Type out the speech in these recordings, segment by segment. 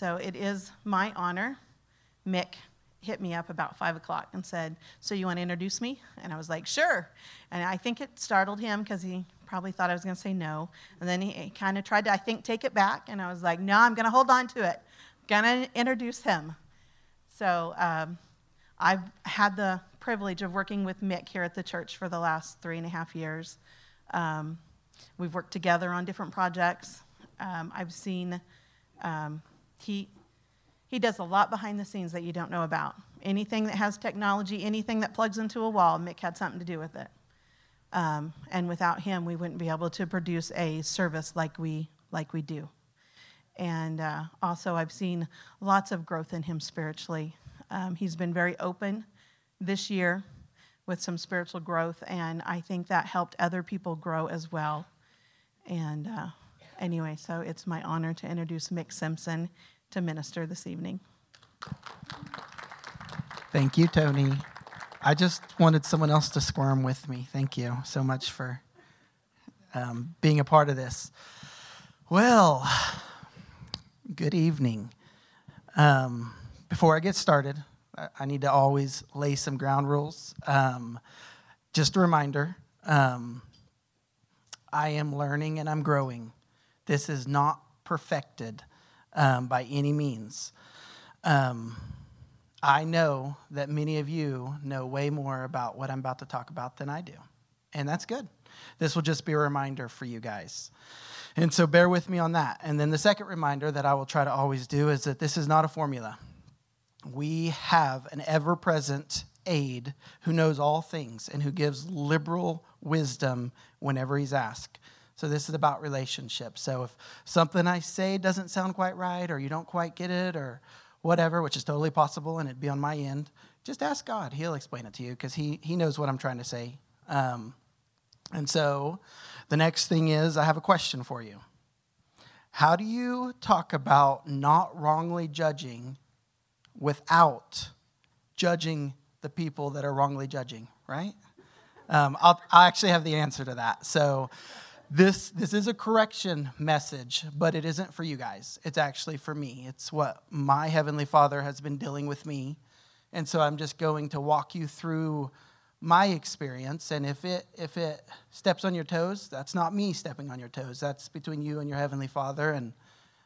so it is my honor. Mick hit me up about five o'clock and said, So you want to introduce me? And I was like, Sure. And I think it startled him because he probably thought I was going to say no. And then he, kind of tried to, I think, take it back. And I was like, No, I'm going to hold on to it. I'm Going to introduce him. So um, I've had the privilege of working with Mick here at the church for the last three and a half years. Um, we've worked together on different projects. Um, I've seen um, he he does a lot behind the scenes that you don't know about. Anything that has technology, anything that plugs into a wall, Mick had something to do with it. Um, and without him, we wouldn't be able to produce a service like we like we do. And uh, also, I've seen lots of growth in him spiritually. Um, he's been very open this year with some spiritual growth, and I think that helped other people grow as well. And uh, anyway, so it's my honor to introduce Mick Simpson to minister this evening. Thank you, Tony. I just wanted someone else to squirm with me. Thank you so much for um, being a part of this. Well, good evening. Um, before I get started, I need to always lay some ground rules. Um, just a reminder um, I am learning and I'm growing. This is not perfected um, by any means. Um, I know that many of you know way more about what I'm about to talk about than I do, and that's good. This will just be a reminder for you guys. And so bear with me on that. And then the second reminder that I will try to always do is that this is not a formula we have an ever present aid who knows all things and who gives liberal wisdom whenever he's asked. So, this is about relationships. So, if something I say doesn't sound quite right, or you don't quite get it, or whatever, which is totally possible and it'd be on my end, just ask God. He'll explain it to you because he, he knows what I'm trying to say. Um, and so, the next thing is I have a question for you. How do you talk about not wrongly judging without judging the people that are wrongly judging, right? Um, I'll, I actually have the answer to that. So, this, this is a correction message, but it isn't for you guys. It's actually for me. It's what my Heavenly Father has been dealing with me. And so I'm just going to walk you through my experience. And if it, if it steps on your toes, that's not me stepping on your toes. That's between you and your Heavenly Father. And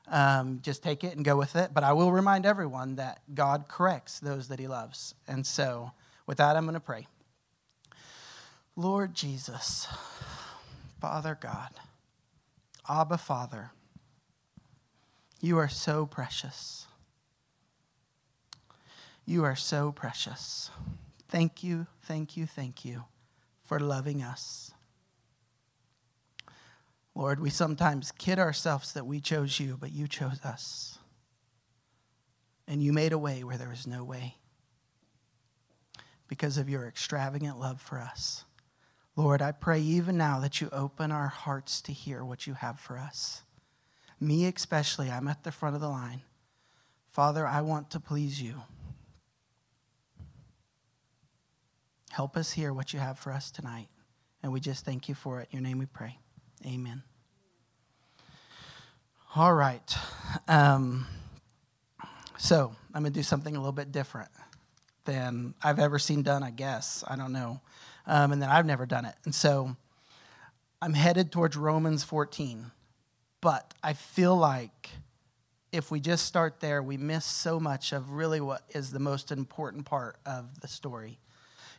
um, just take it and go with it. But I will remind everyone that God corrects those that He loves. And so, with that, I'm going to pray. Lord Jesus, Father God, Abba Father, you are so precious. You are so precious. Thank you, thank you, thank you for loving us. Lord, we sometimes kid ourselves that we chose you, but you chose us. And you made a way where there was no way because of your extravagant love for us. Lord, I pray even now that you open our hearts to hear what you have for us. Me especially, I'm at the front of the line. Father, I want to please you. Help us hear what you have for us tonight. And we just thank you for it. In your name we pray. Amen. All right. Um, so I'm going to do something a little bit different than I've ever seen done, I guess. I don't know. Um, and then I've never done it. And so I'm headed towards Romans 14. But I feel like if we just start there, we miss so much of really what is the most important part of the story.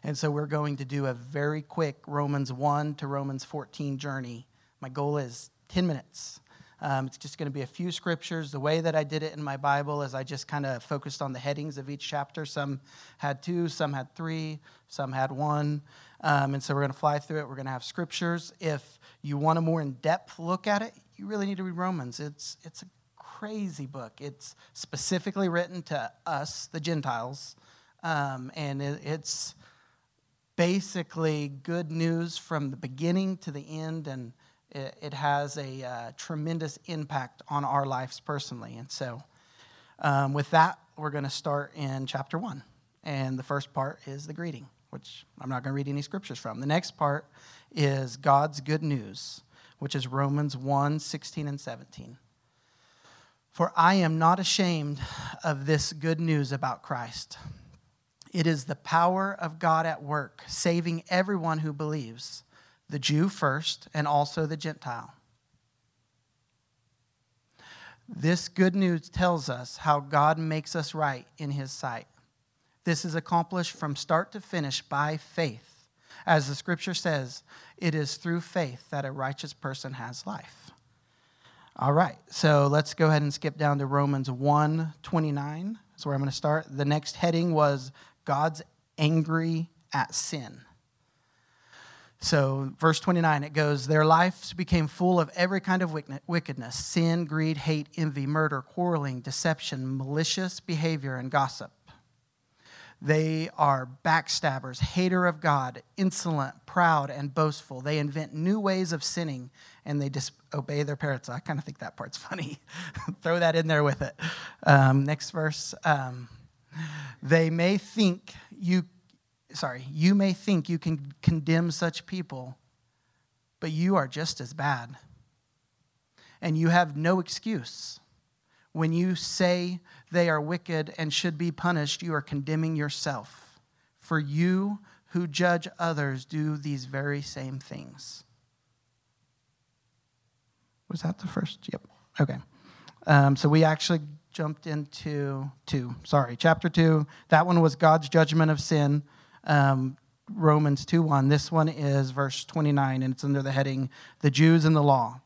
And so we're going to do a very quick Romans 1 to Romans 14 journey my goal is 10 minutes. Um, it's just going to be a few scriptures. The way that I did it in my Bible is I just kind of focused on the headings of each chapter. Some had two, some had three, some had one. Um, and so we're going to fly through it. We're going to have scriptures. If you want a more in depth look at it, you really need to read Romans. It's, it's a crazy book. It's specifically written to us, the Gentiles, um, and it, it's basically good news from the beginning to the end. And it, it has a uh, tremendous impact on our lives personally. And so, um, with that, we're going to start in chapter one. And the first part is the greeting, which I'm not going to read any scriptures from. The next part is God's good news, which is Romans 1 16 and 17. For I am not ashamed of this good news about Christ. It is the power of God at work, saving everyone who believes, the Jew first, and also the Gentile. This good news tells us how God makes us right in his sight. This is accomplished from start to finish by faith. As the scripture says, it is through faith that a righteous person has life. All right, so let's go ahead and skip down to Romans 1 29. That's where I'm going to start. The next heading was God's angry at sin. So, verse 29, it goes, Their lives became full of every kind of wickedness sin, greed, hate, envy, murder, quarreling, deception, malicious behavior, and gossip. They are backstabbers, hater of God, insolent, proud, and boastful. They invent new ways of sinning and they disobey their parents. I kind of think that part's funny. Throw that in there with it. Um, next verse. Um, they may think you, sorry, you may think you can condemn such people, but you are just as bad. And you have no excuse. When you say they are wicked and should be punished, you are condemning yourself. For you who judge others do these very same things. Was that the first? Yep. Okay. Um, so we actually jumped into two. Sorry, chapter two. That one was God's judgment of sin. Um, Romans 2 1. This one is verse 29, and it's under the heading The Jews and the Law.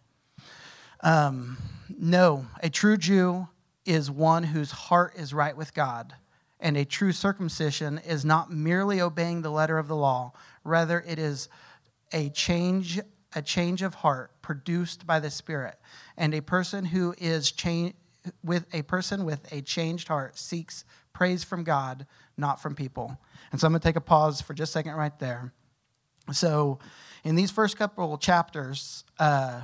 Um, no, a true Jew is one whose heart is right with God. And a true circumcision is not merely obeying the letter of the law, rather, it is a change, a change of heart produced by the Spirit. And a person who is cha- with a person with a changed heart seeks praise from God, not from people. And so I'm going to take a pause for just a second right there. So, in these first couple chapters, uh,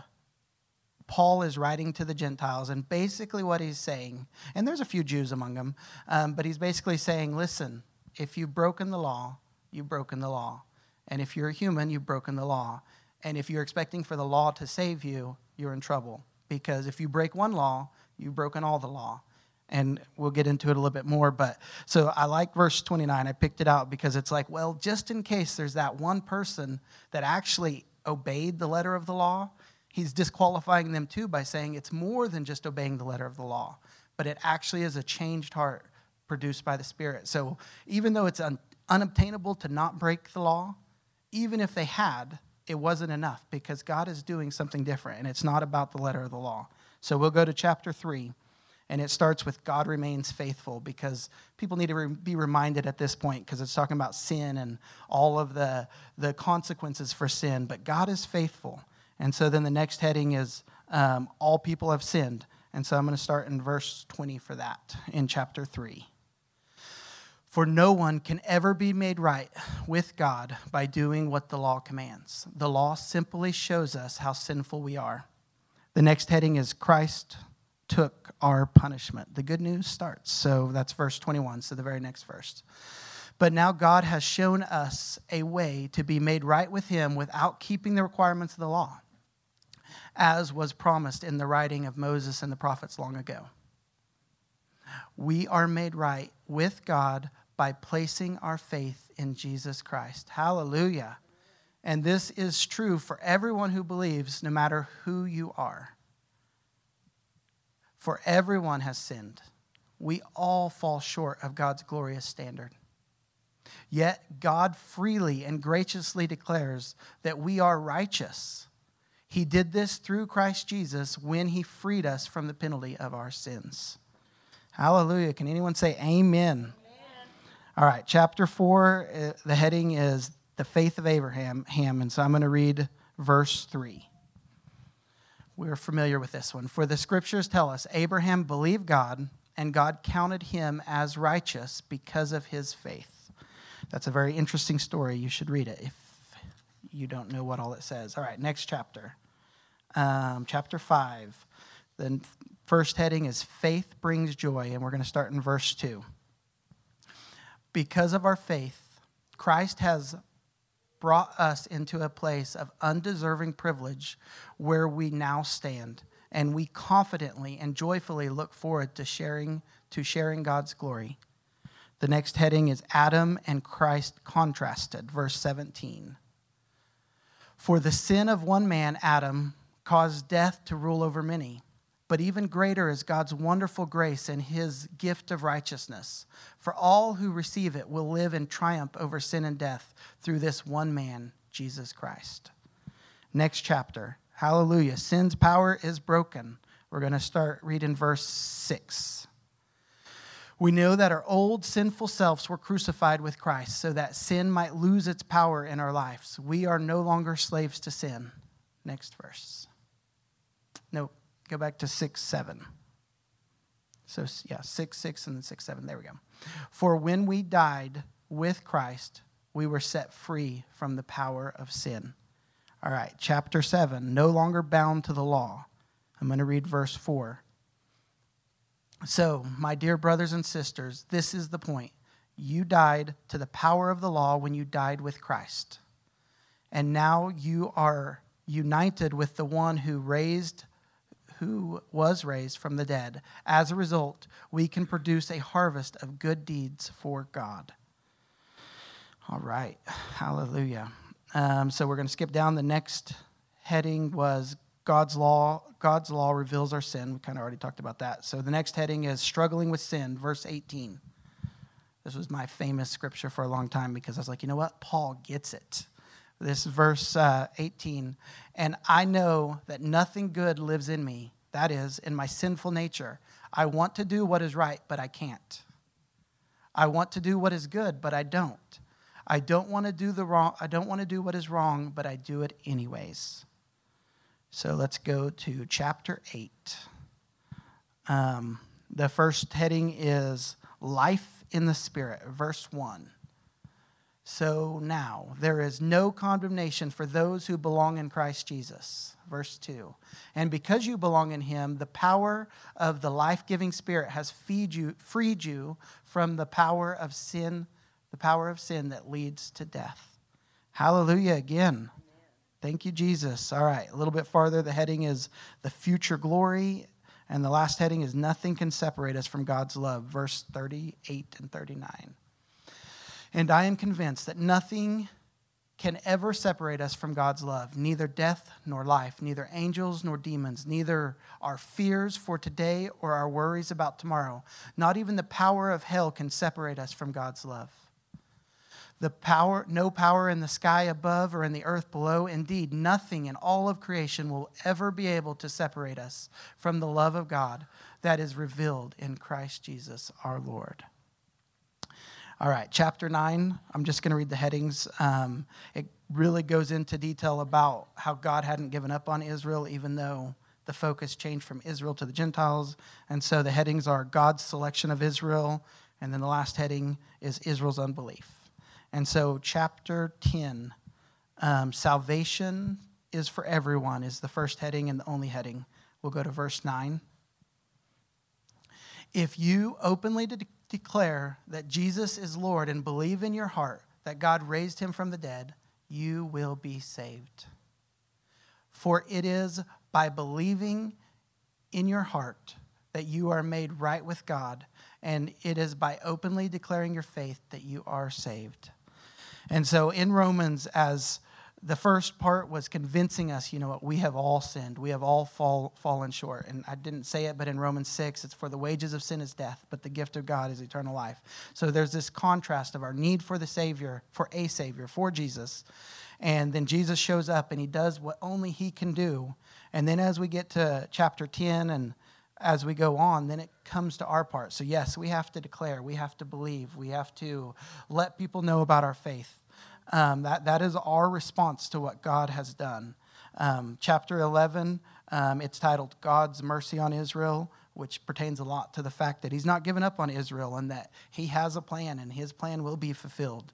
Paul is writing to the Gentiles, and basically what he's saying, and there's a few Jews among them, um, but he's basically saying, listen, if you've broken the law, you've broken the law. And if you're a human, you've broken the law. And if you're expecting for the law to save you, you're in trouble. Because if you break one law, you've broken all the law. And we'll get into it a little bit more. But so I like verse 29. I picked it out because it's like, well, just in case there's that one person that actually obeyed the letter of the law, he's disqualifying them too by saying it's more than just obeying the letter of the law, but it actually is a changed heart produced by the Spirit. So even though it's un- unobtainable to not break the law, even if they had, it wasn't enough because God is doing something different and it's not about the letter of the law. So we'll go to chapter 3 and it starts with God remains faithful because people need to re- be reminded at this point because it's talking about sin and all of the, the consequences for sin. But God is faithful. And so then the next heading is um, All people have sinned. And so I'm going to start in verse 20 for that in chapter 3. For no one can ever be made right with God by doing what the law commands. The law simply shows us how sinful we are. The next heading is Christ took our punishment. The good news starts. So that's verse 21, so the very next verse. But now God has shown us a way to be made right with Him without keeping the requirements of the law as was promised in the writing of Moses and the prophets long ago. We are made right with God by placing our faith in Jesus Christ. Hallelujah. And this is true for everyone who believes, no matter who you are. For everyone has sinned. We all fall short of God's glorious standard. Yet God freely and graciously declares that we are righteous he did this through Christ Jesus when he freed us from the penalty of our sins. Hallelujah. Can anyone say amen? amen. All right, chapter 4, uh, the heading is the faith of Abraham. Ham, and so I'm going to read verse 3. We're familiar with this one. For the scriptures tell us Abraham believed God, and God counted him as righteous because of his faith. That's a very interesting story. You should read it if you don't know what all it says. All right, next chapter um, chapter 5. The first heading is Faith Brings Joy, and we're going to start in verse 2. Because of our faith, Christ has brought us into a place of undeserving privilege where we now stand and we confidently and joyfully look forward to sharing to sharing God's glory. The next heading is Adam and Christ contrasted, verse 17. For the sin of one man, Adam, caused death to rule over many. But even greater is God's wonderful grace and his gift of righteousness. For all who receive it will live in triumph over sin and death through this one man, Jesus Christ. Next chapter. Hallelujah. Sin's power is broken. We're going to start reading verse 6. We know that our old sinful selves were crucified with Christ so that sin might lose its power in our lives. We are no longer slaves to sin. Next verse. Go back to 6 7. So, yeah, 6 6 and then 6 7. There we go. For when we died with Christ, we were set free from the power of sin. All right, chapter 7, no longer bound to the law. I'm going to read verse 4. So, my dear brothers and sisters, this is the point. You died to the power of the law when you died with Christ. And now you are united with the one who raised who was raised from the dead. As a result, we can produce a harvest of good deeds for God. All right. Hallelujah. Um, so we're going to skip down. The next heading was God's law, God's law reveals our sin. We kind of already talked about that. So the next heading is struggling with sin, verse 18. This was my famous scripture for a long time because I was like, you know what? Paul gets it. This verse uh, 18. And I know that nothing good lives in me, that is, in my sinful nature. I want to do what is right, but I can't. I want to do what is good, but I don't. I don't want to do the wrong I don't want to do what is wrong, but I do it anyways. So let's go to chapter 8. Um, the first heading is Life in the Spirit, verse 1. So now there is no condemnation for those who belong in Christ Jesus. Verse 2. And because you belong in him, the power of the life giving Spirit has you, freed you from the power of sin, the power of sin that leads to death. Hallelujah again. Thank you, Jesus. All right, a little bit farther, the heading is the future glory. And the last heading is nothing can separate us from God's love, verse 38 and 39. And I am convinced that nothing can ever separate us from God's love, neither death nor life, neither angels nor demons, neither our fears for today or our worries about tomorrow. Not even the power of hell can separate us from God's love the power, no power in the sky above or in the earth below. Indeed, nothing in all of creation will ever be able to separate us from the love of God that is revealed in Christ Jesus our Lord. All right, chapter 9, I'm just going to read the headings. Um, it really goes into detail about how God hadn't given up on Israel, even though the focus changed from Israel to the Gentiles. And so the headings are God's selection of Israel, and then the last heading is Israel's unbelief. And so, chapter 10, um, salvation is for everyone, is the first heading and the only heading. We'll go to verse 9. If you openly de- declare that Jesus is Lord and believe in your heart that God raised him from the dead, you will be saved. For it is by believing in your heart that you are made right with God, and it is by openly declaring your faith that you are saved. And so in Romans, as the first part was convincing us, you know what, we have all sinned. We have all fall, fallen short. And I didn't say it, but in Romans 6, it's for the wages of sin is death, but the gift of God is eternal life. So there's this contrast of our need for the Savior, for a Savior, for Jesus. And then Jesus shows up and he does what only he can do. And then as we get to chapter 10 and as we go on, then it comes to our part. So, yes, we have to declare, we have to believe, we have to let people know about our faith. Um, that, that is our response to what God has done. Um, chapter 11, um, it's titled God's Mercy on Israel, which pertains a lot to the fact that He's not given up on Israel and that He has a plan and His plan will be fulfilled.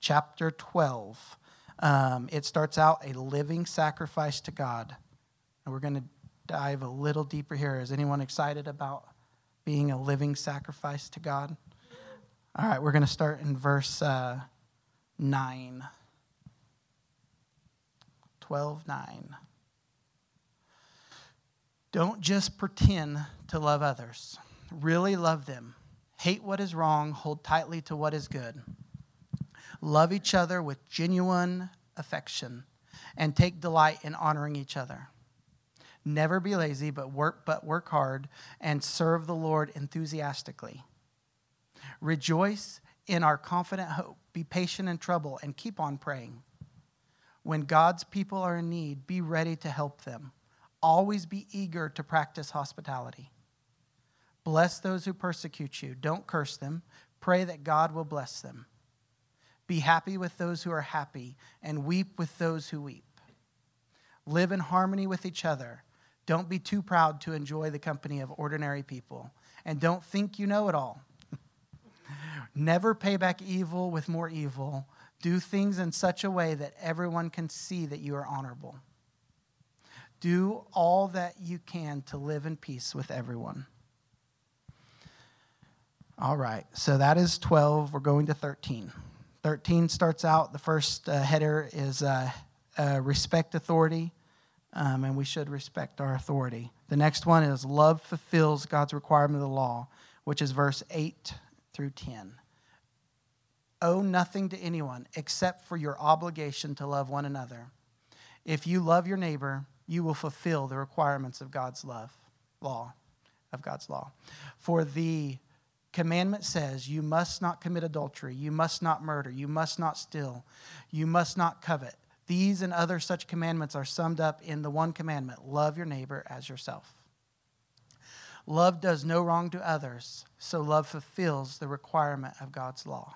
Chapter 12, um, it starts out a living sacrifice to God. And we're going to dive a little deeper here. Is anyone excited about being a living sacrifice to God? All right, we're going to start in verse uh, 9. 12, 9. Don't just pretend to love others, really love them. Hate what is wrong, hold tightly to what is good. Love each other with genuine affection and take delight in honoring each other. Never be lazy, but work but work hard and serve the Lord enthusiastically. Rejoice in our confident hope. Be patient in trouble and keep on praying. When God's people are in need, be ready to help them. Always be eager to practice hospitality. Bless those who persecute you. Don't curse them. Pray that God will bless them. Be happy with those who are happy and weep with those who weep. Live in harmony with each other. Don't be too proud to enjoy the company of ordinary people. And don't think you know it all. Never pay back evil with more evil. Do things in such a way that everyone can see that you are honorable. Do all that you can to live in peace with everyone. All right, so that is 12. We're going to 13. 13 starts out, the first uh, header is uh, uh, respect authority, um, and we should respect our authority. The next one is love fulfills God's requirement of the law, which is verse 8 through 10. Owe nothing to anyone except for your obligation to love one another. If you love your neighbor, you will fulfill the requirements of God's love, law, of God's law. For the commandment says you must not commit adultery, you must not murder, you must not steal, you must not covet. These and other such commandments are summed up in the one commandment love your neighbor as yourself. Love does no wrong to others, so love fulfills the requirement of God's law.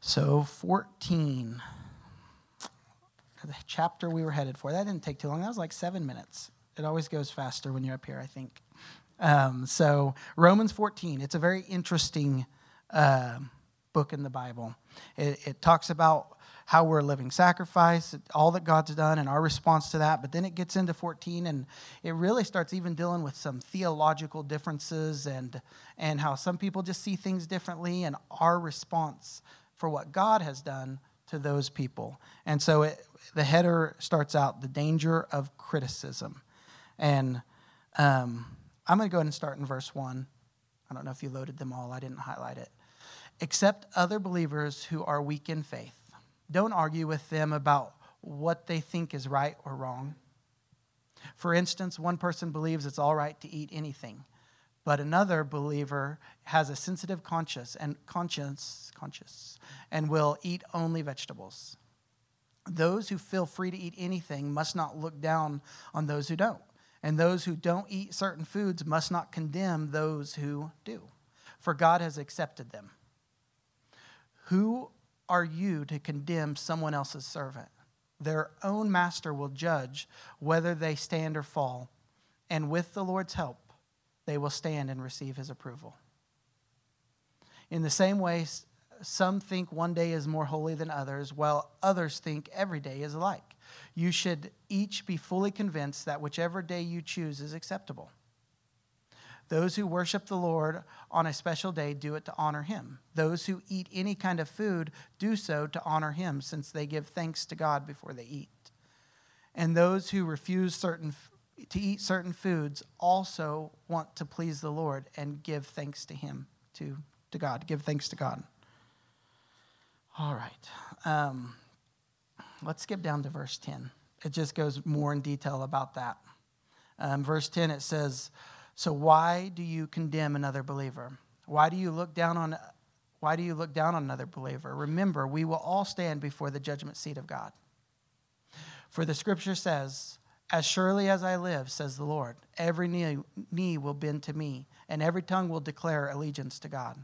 So, 14, the chapter we were headed for, that didn't take too long. That was like seven minutes. It always goes faster when you're up here, I think. Um, so, Romans 14, it's a very interesting uh, book in the Bible. It, it talks about how we're a living sacrifice, all that God's done, and our response to that. But then it gets into 14, and it really starts even dealing with some theological differences and, and how some people just see things differently, and our response for what God has done to those people. And so it, the header starts out the danger of criticism. And um, I'm going to go ahead and start in verse 1. I don't know if you loaded them all, I didn't highlight it. Accept other believers who are weak in faith. Don't argue with them about what they think is right or wrong. For instance, one person believes it's all right to eat anything but another believer has a sensitive conscience and conscience conscious and will eat only vegetables those who feel free to eat anything must not look down on those who don't and those who don't eat certain foods must not condemn those who do for god has accepted them who are you to condemn someone else's servant their own master will judge whether they stand or fall and with the lord's help they will stand and receive his approval. In the same way, some think one day is more holy than others, while others think every day is alike. You should each be fully convinced that whichever day you choose is acceptable. Those who worship the Lord on a special day do it to honor him. Those who eat any kind of food do so to honor him, since they give thanks to God before they eat. And those who refuse certain to eat certain foods also want to please the Lord and give thanks to Him, to, to God, give thanks to God. All right. Um, let's skip down to verse 10. It just goes more in detail about that. Um, verse 10, it says, So why do you condemn another believer? Why do you look down on why do you look down on another believer? Remember, we will all stand before the judgment seat of God. For the scripture says, as surely as I live, says the Lord, every knee, knee will bend to me, and every tongue will declare allegiance to God.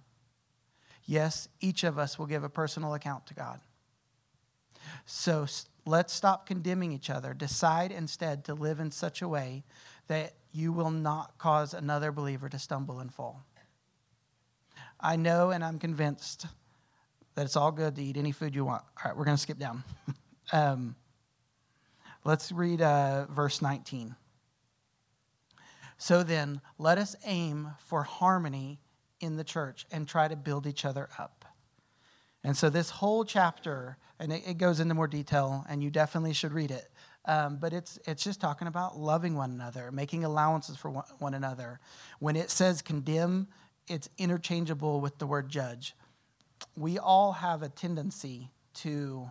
Yes, each of us will give a personal account to God. So let's stop condemning each other. Decide instead to live in such a way that you will not cause another believer to stumble and fall. I know and I'm convinced that it's all good to eat any food you want. All right, we're going to skip down. um, Let's read uh, verse 19. So then, let us aim for harmony in the church and try to build each other up. And so, this whole chapter, and it, it goes into more detail, and you definitely should read it, Um, but it's, it's just talking about loving one another, making allowances for one, one another. When it says condemn, it's interchangeable with the word judge. We all have a tendency to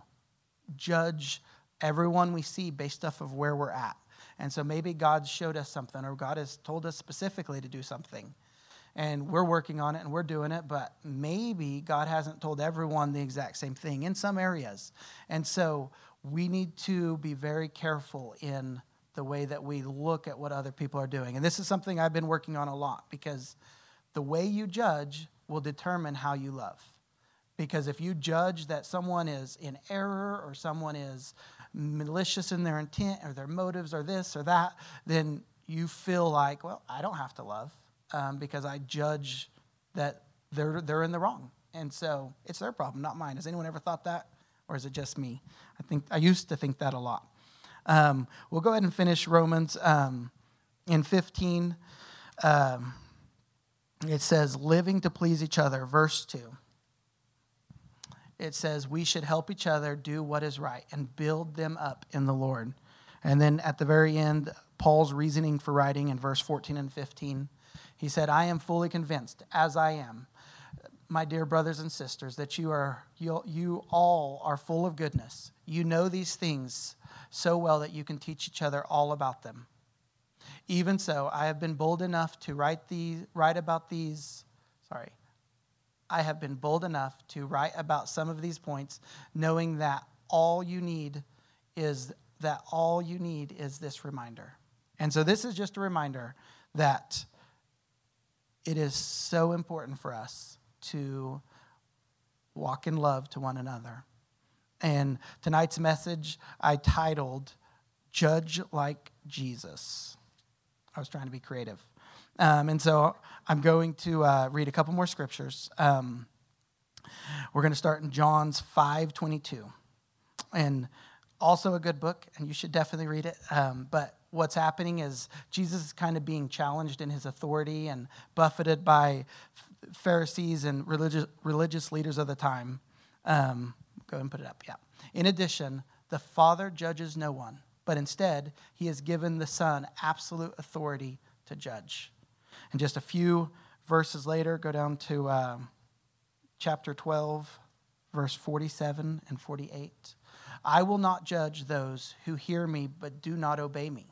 judge everyone we see based off of where we're at. And so maybe God showed us something or God has told us specifically to do something. And we're working on it and we're doing it, but maybe God hasn't told everyone the exact same thing in some areas. And so we need to be very careful in the way that we look at what other people are doing. And this is something I've been working on a lot because the way you judge will determine how you love. Because if you judge that someone is in error or someone is malicious in their intent or their motives or this or that, then you feel like, well, I don't have to love um, because I judge that they're, they're in the wrong. And so it's their problem, not mine. Has anyone ever thought that? Or is it just me? I think I used to think that a lot. Um, we'll go ahead and finish Romans um, in 15. Um, it says, living to please each other, verse 2. It says, we should help each other do what is right and build them up in the Lord. And then at the very end, Paul's reasoning for writing in verse 14 and 15. He said, I am fully convinced, as I am, my dear brothers and sisters, that you, are, you, you all are full of goodness. You know these things so well that you can teach each other all about them. Even so, I have been bold enough to write, these, write about these, sorry, I have been bold enough to write about some of these points, knowing that all you need is that all you need is this reminder. And so this is just a reminder that it is so important for us to walk in love to one another. And tonight's message I titled Judge Like Jesus. I was trying to be creative. Um, and so I'm going to uh, read a couple more scriptures. Um, we're going to start in John's 5 22. And also a good book, and you should definitely read it. Um, but what's happening is Jesus is kind of being challenged in his authority and buffeted by Pharisees and religious, religious leaders of the time. Um, go ahead and put it up, yeah. In addition, the Father judges no one but instead, he has given the Son absolute authority to judge. And just a few verses later, go down to um, chapter 12, verse 47 and 48. I will not judge those who hear me but do not obey me.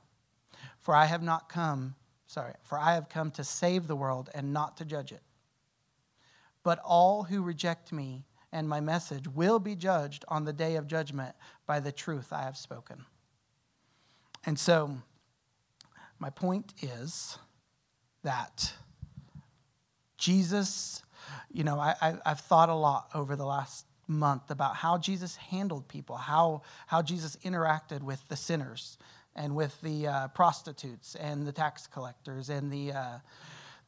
For I have not come, sorry, for I have come to save the world and not to judge it. But all who reject me and my message will be judged on the day of judgment by the truth I have spoken. And so, my point is that Jesus, you know, I, have thought a lot over the last month about how Jesus handled people, how, how Jesus interacted with the sinners and with the uh, prostitutes and the tax collectors and the, uh,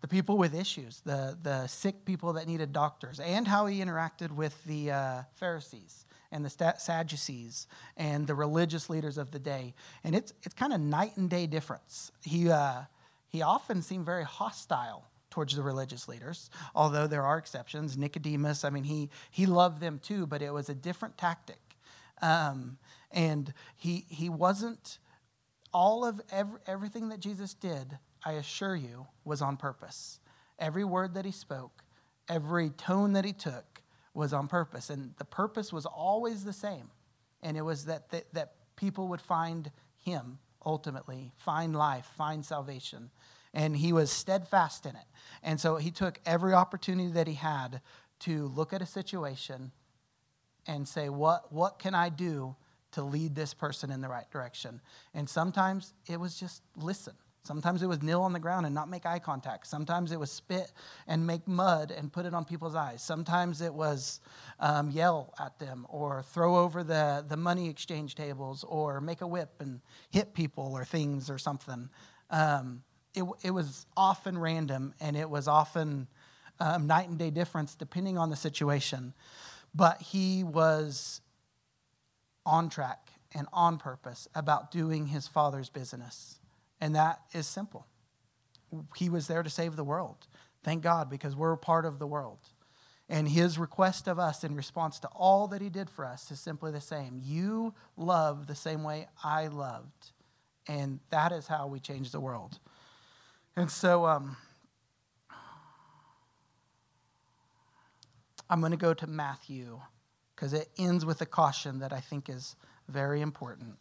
the people with issues, the, the sick people that needed doctors, and how he interacted with the uh, Pharisees and the Sadducees and the religious leaders of the day. And it's, it's kind of night and day difference. He, uh, he often seemed very hostile towards the religious leaders, although there are exceptions. Nicodemus, I mean, he, he loved them too, but it was a different tactic. Um, and he, he wasn't, all of every, everything that Jesus did, I assure you, was on purpose. Every word that he spoke, every tone that he took, was on purpose. And the purpose was always the same. And it was that, that, that people would find him ultimately, find life, find salvation. And he was steadfast in it. And so he took every opportunity that he had to look at a situation and say, What, what can I do to lead this person in the right direction? And sometimes it was just listen. Sometimes it was kneel on the ground and not make eye contact. Sometimes it was spit and make mud and put it on people's eyes. Sometimes it was um, yell at them or throw over the, the money exchange tables or make a whip and hit people or things or something. Um, it, it was often random and it was often um, night and day difference depending on the situation. But he was on track and on purpose about doing his father's business. And that is simple. He was there to save the world. Thank God, because we're part of the world. And his request of us in response to all that he did for us is simply the same. You love the same way I loved. And that is how we change the world. And so um, I'm going to go to Matthew because it ends with a caution that I think is very important.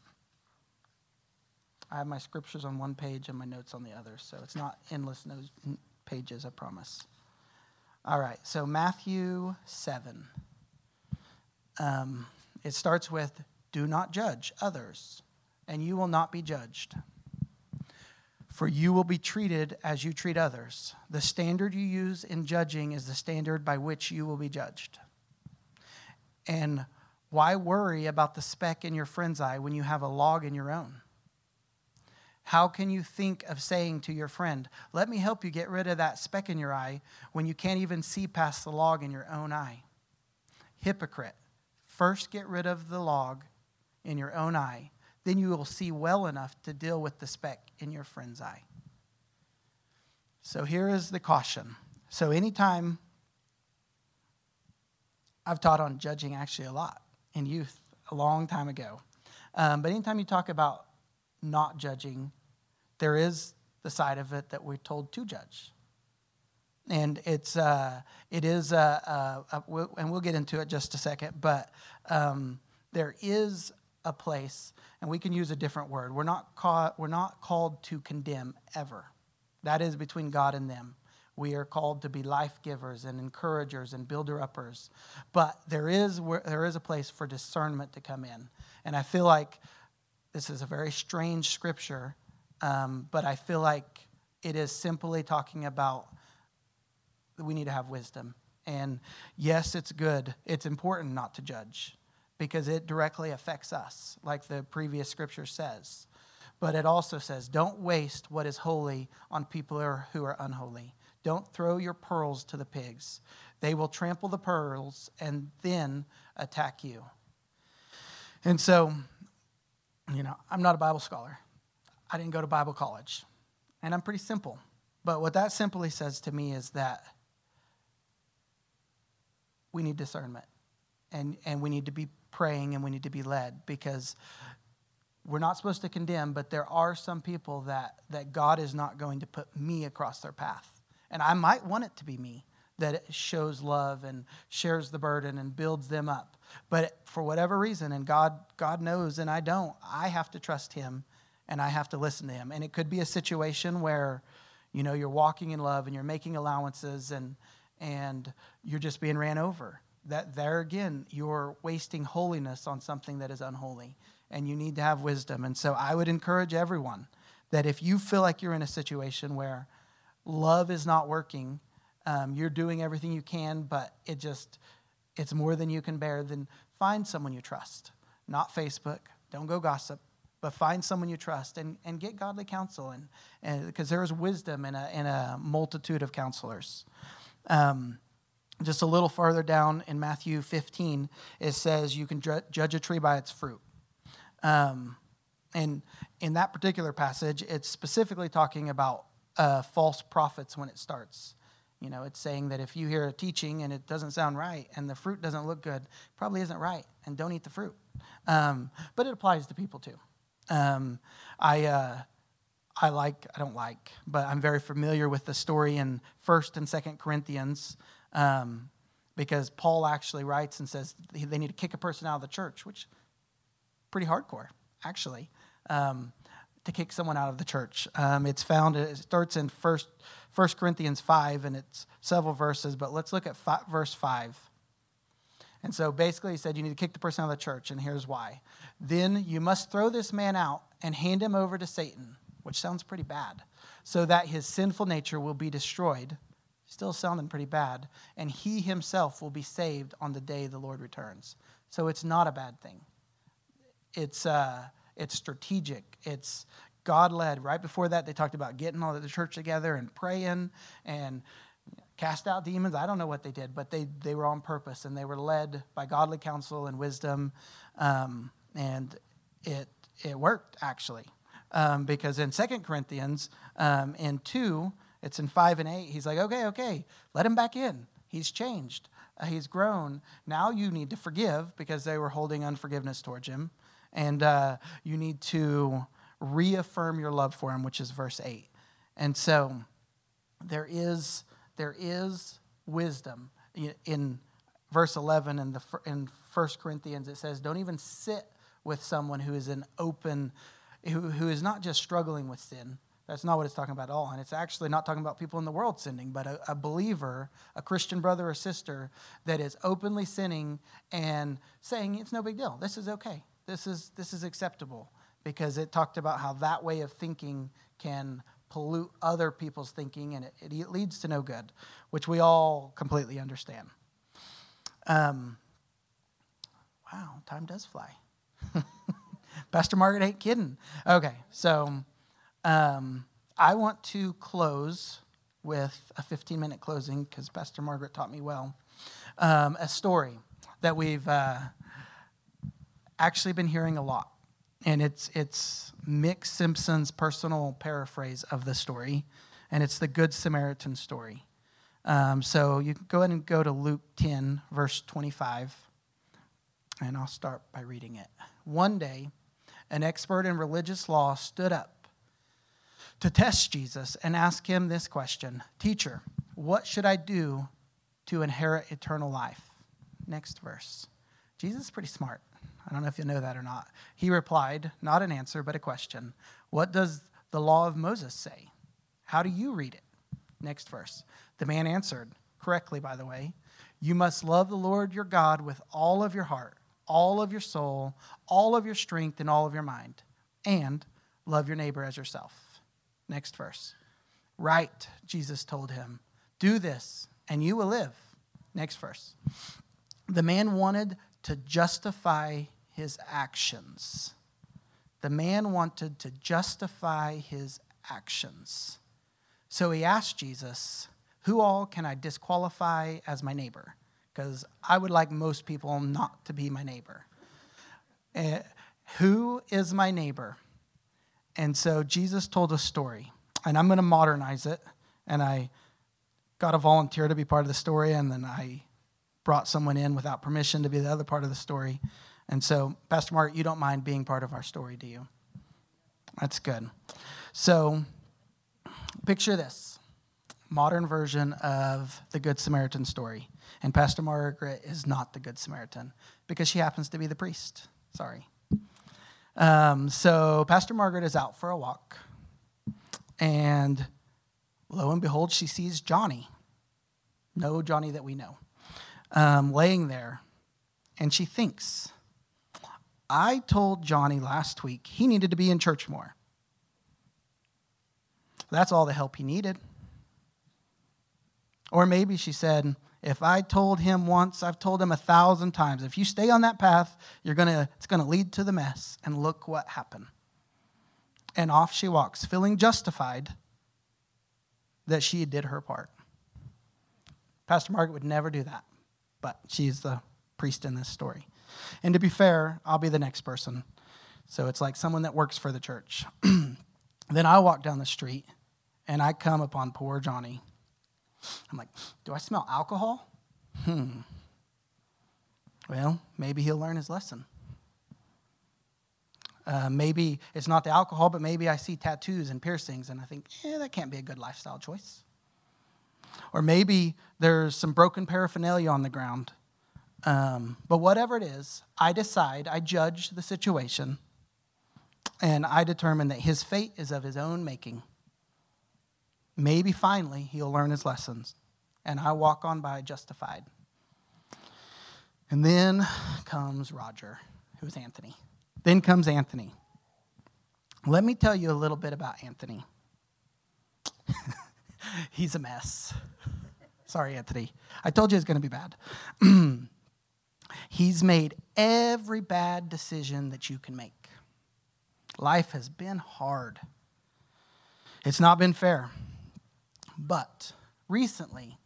I have my scriptures on one page and my notes on the other, so it's not endless notes, pages, I promise. All right, so Matthew 7. Um, it starts with Do not judge others, and you will not be judged. For you will be treated as you treat others. The standard you use in judging is the standard by which you will be judged. And why worry about the speck in your friend's eye when you have a log in your own? How can you think of saying to your friend, Let me help you get rid of that speck in your eye, when you can't even see past the log in your own eye? Hypocrite, first get rid of the log in your own eye, then you will see well enough to deal with the speck in your friend's eye. So here is the caution. So, anytime I've taught on judging actually a lot in youth a long time ago, um, but anytime you talk about not judging, there is the side of it that we're told to judge. And it's, uh, it is, uh, uh, and we'll get into it just a second, but um, there is a place, and we can use a different word. We're not, call, we're not called to condemn ever. That is between God and them. We are called to be life givers and encouragers and builder uppers. But there is, there is a place for discernment to come in. And I feel like this is a very strange scripture um, but I feel like it is simply talking about we need to have wisdom. And yes, it's good. It's important not to judge because it directly affects us, like the previous scripture says. But it also says, don't waste what is holy on people who are unholy. Don't throw your pearls to the pigs. They will trample the pearls and then attack you. And so, you know, I'm not a Bible scholar. I didn't go to Bible college. And I'm pretty simple. But what that simply says to me is that we need discernment. And, and we need to be praying and we need to be led because we're not supposed to condemn, but there are some people that, that God is not going to put me across their path. And I might want it to be me that shows love and shares the burden and builds them up. But for whatever reason, and God, God knows and I don't, I have to trust Him and I have to listen to him. And it could be a situation where, you know, you're walking in love and you're making allowances and and you're just being ran over. That there again, you're wasting holiness on something that is unholy. And you need to have wisdom. And so I would encourage everyone that if you feel like you're in a situation where love is not working, um, you're doing everything you can, but it just it's more than you can bear, then find someone you trust. Not Facebook. Don't go gossip but find someone you trust and, and get godly counsel and because there is wisdom in a, in a multitude of counselors. Um, just a little further down in matthew 15 it says you can judge a tree by its fruit. Um, and in that particular passage it's specifically talking about uh, false prophets when it starts. You know it's saying that if you hear a teaching and it doesn't sound right and the fruit doesn't look good probably isn't right and don't eat the fruit. Um, but it applies to people too um, I, uh, I like, I don't like, but I'm very familiar with the story in 1st and 2nd Corinthians um, because Paul actually writes and says they need to kick a person out of the church, which pretty hardcore, actually, um, to kick someone out of the church. Um, it's found, it starts in 1st, 1 Corinthians 5, and it's several verses, but let's look at five, verse 5. And so basically, he said, You need to kick the person out of the church, and here's why. Then you must throw this man out and hand him over to Satan, which sounds pretty bad, so that his sinful nature will be destroyed. Still sounding pretty bad. And he himself will be saved on the day the Lord returns. So it's not a bad thing. It's, uh, it's strategic. It's God led. Right before that, they talked about getting all the church together and praying and cast out demons. I don't know what they did, but they, they were on purpose and they were led by godly counsel and wisdom. Um, and it, it worked, actually. Um, because in Second Corinthians, um, in 2, it's in 5 and 8, he's like, okay, okay, let him back in. He's changed. Uh, he's grown. Now you need to forgive because they were holding unforgiveness towards him. And uh, you need to reaffirm your love for him, which is verse 8. And so there is, there is wisdom. In verse 11 in, the, in 1 Corinthians, it says, Don't even sit with someone who is an open, who, who is not just struggling with sin. That's not what it's talking about at all. And it's actually not talking about people in the world sinning, but a, a believer, a Christian brother or sister that is openly sinning and saying, It's no big deal. This is okay. This is, this is acceptable. Because it talked about how that way of thinking can pollute other people's thinking and it, it leads to no good, which we all completely understand. Um, wow, time does fly. Pastor Margaret ain't kidding. Okay, so um, I want to close with a 15 minute closing because Pastor Margaret taught me well. Um, a story that we've uh, actually been hearing a lot. And it's, it's Mike Simpson's personal paraphrase of the story, and it's the Good Samaritan story. Um, so you can go ahead and go to Luke 10, verse 25, and I'll start by reading it. One day, an expert in religious law stood up to test Jesus and ask him this question Teacher, what should I do to inherit eternal life? Next verse. Jesus is pretty smart. I don't know if you know that or not. He replied, not an answer, but a question What does the law of Moses say? How do you read it? Next verse. The man answered, correctly, by the way, You must love the Lord your God with all of your heart, all of your soul, all of your strength, and all of your mind, and love your neighbor as yourself. Next verse. Right, Jesus told him, Do this, and you will live. Next verse. The man wanted to justify his actions. The man wanted to justify his actions. So he asked Jesus, Who all can I disqualify as my neighbor? Because I would like most people not to be my neighbor. Uh, who is my neighbor? And so Jesus told a story, and I'm going to modernize it. And I got a volunteer to be part of the story, and then I brought someone in without permission to be the other part of the story. And so, Pastor Mark, you don't mind being part of our story, do you? That's good. So, picture this modern version of the Good Samaritan story. And Pastor Margaret is not the Good Samaritan because she happens to be the priest. Sorry. Um, so, Pastor Margaret is out for a walk. And lo and behold, she sees Johnny. No Johnny that we know um, laying there, and she thinks, I told Johnny last week he needed to be in church more. That's all the help he needed. Or maybe she said, if I told him once, I've told him a thousand times. If you stay on that path, you're gonna, it's going to lead to the mess. And look what happened. And off she walks, feeling justified that she did her part. Pastor Margaret would never do that but she's the priest in this story. And to be fair, I'll be the next person. So it's like someone that works for the church. then I walk down the street and I come upon poor Johnny. I'm like, do I smell alcohol? Hmm. Well, maybe he'll learn his lesson. Uh, maybe it's not the alcohol, but maybe I see tattoos and piercings and I think, eh, that can't be a good lifestyle choice. Or maybe there's some broken paraphernalia on the ground. Um, but whatever it is, I decide, I judge the situation, and I determine that his fate is of his own making. Maybe finally he'll learn his lessons, and I walk on by justified. And then comes Roger, who's Anthony. Then comes Anthony. Let me tell you a little bit about Anthony. He's a mess. Sorry, Anthony. I told you it's going to be bad. He's made every bad decision that you can make. Life has been hard, it's not been fair. But recently,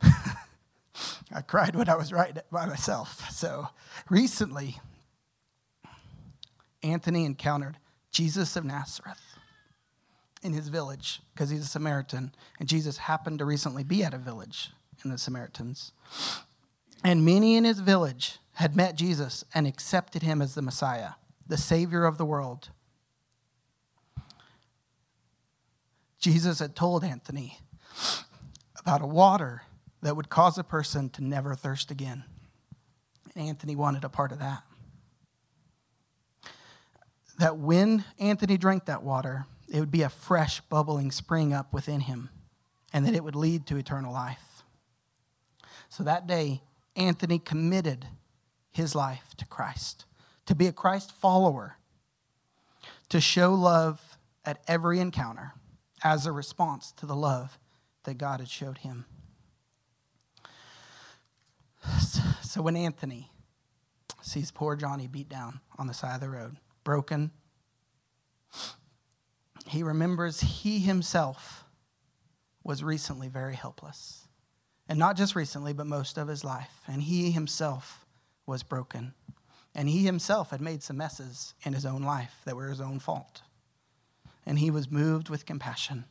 I cried when I was it by myself. So recently, Anthony encountered Jesus of Nazareth in his village because he's a Samaritan. And Jesus happened to recently be at a village in the Samaritans. And many in his village had met Jesus and accepted him as the Messiah, the Savior of the world. Jesus had told Anthony about a water that would cause a person to never thirst again. And Anthony wanted a part of that. That when Anthony drank that water, it would be a fresh, bubbling spring up within him, and that it would lead to eternal life. So that day, Anthony committed his life to Christ, to be a Christ follower, to show love at every encounter as a response to the love that God had showed him. So when Anthony sees poor Johnny beat down on the side of the road, broken, he remembers he himself was recently very helpless. And not just recently, but most of his life. And he himself was broken. And he himself had made some messes in his own life that were his own fault. And he was moved with compassion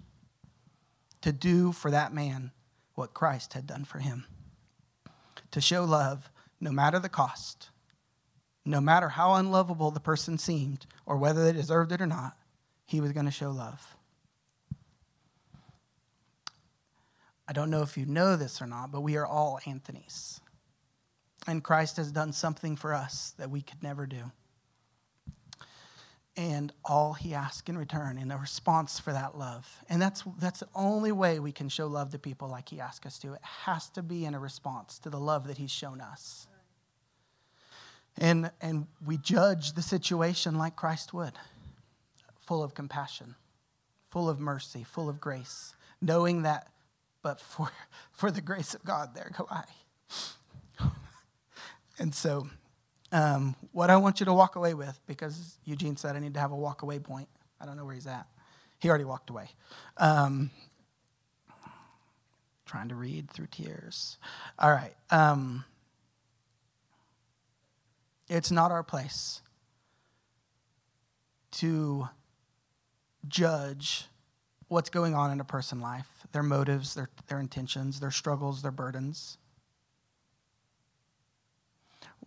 to do for that man what Christ had done for him. To show love no matter the cost, no matter how unlovable the person seemed or whether they deserved it or not, he was going to show love. I don't know if you know this or not, but we are all Anthony's. And Christ has done something for us that we could never do. And all he asks in return in a response for that love. And that's, that's the only way we can show love to people like he asks us to. It has to be in a response to the love that he's shown us. And, and we judge the situation like Christ would full of compassion, full of mercy, full of grace, knowing that, but for, for the grace of God, there go I. and so, um, what I want you to walk away with, because Eugene said I need to have a walk away point. I don't know where he's at. He already walked away. Um, trying to read through tears. All right. Um, it's not our place to judge what's going on in a person's life, their motives, their, their intentions, their struggles, their burdens.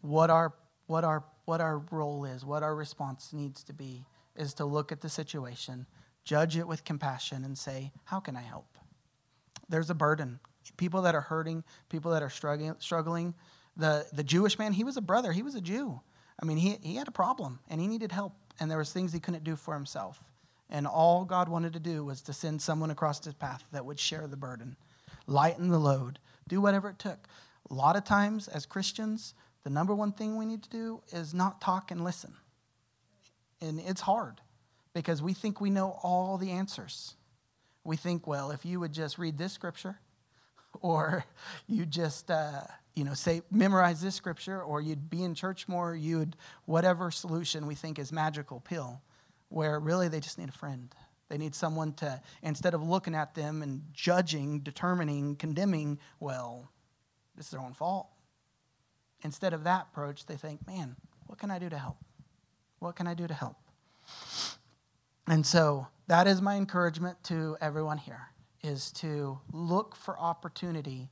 What our, what, our, what our role is, what our response needs to be, is to look at the situation, judge it with compassion, and say, How can I help? There's a burden. People that are hurting, people that are struggling, struggling. The, the Jewish man, he was a brother, he was a Jew. I mean, he, he had a problem and he needed help, and there was things he couldn't do for himself. And all God wanted to do was to send someone across his path that would share the burden, lighten the load, do whatever it took. A lot of times, as Christians, the number one thing we need to do is not talk and listen. And it's hard because we think we know all the answers. We think, well, if you would just read this scripture, or you just, uh, you know, say, memorize this scripture, or you'd be in church more, you'd, whatever solution we think is magical pill where really they just need a friend. They need someone to, instead of looking at them and judging, determining, condemning, well, this is their own fault. Instead of that approach, they think, man, what can I do to help? What can I do to help? And so that is my encouragement to everyone here is to look for opportunity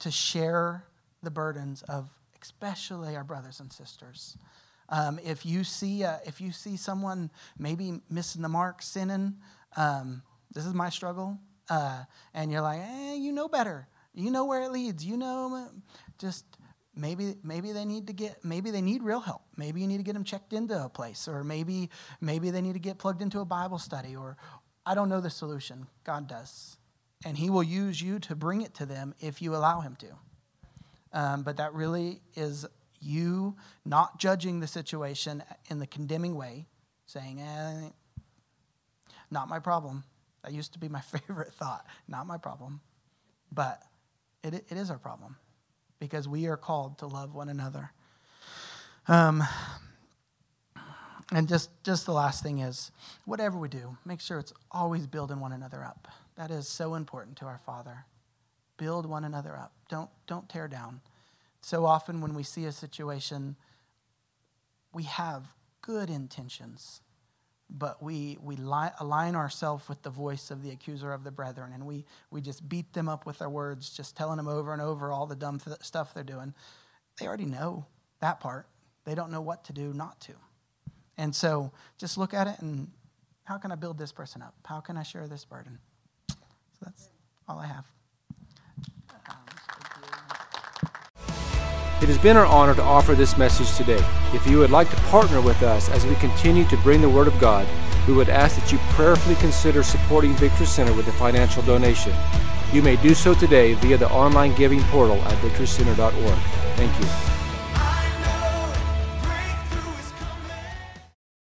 to share the burdens of especially our brothers and sisters. Um, if you see uh, if you see someone maybe missing the mark, sinning, um, this is my struggle, uh, and you're like, eh, you know better. You know where it leads. You know, just maybe maybe they need to get maybe they need real help. Maybe you need to get them checked into a place, or maybe maybe they need to get plugged into a Bible study, or I don't know the solution. God does, and He will use you to bring it to them if you allow Him to. Um, but that really is you not judging the situation in the condemning way, saying, eh, not my problem. That used to be my favorite thought. Not my problem. But it, it is our problem because we are called to love one another. Um, and just, just the last thing is whatever we do, make sure it's always building one another up. That is so important to our Father. Build one another up. Don't, don't tear down. So often, when we see a situation, we have good intentions, but we, we li- align ourselves with the voice of the accuser of the brethren, and we, we just beat them up with our words, just telling them over and over all the dumb th- stuff they're doing. They already know that part. They don't know what to do not to. And so just look at it and how can I build this person up? How can I share this burden? So that's all I have. It has been our honor to offer this message today. If you would like to partner with us as we continue to bring the Word of God, we would ask that you prayerfully consider supporting Victory Center with a financial donation. You may do so today via the online giving portal at victorycenter.org. Thank you.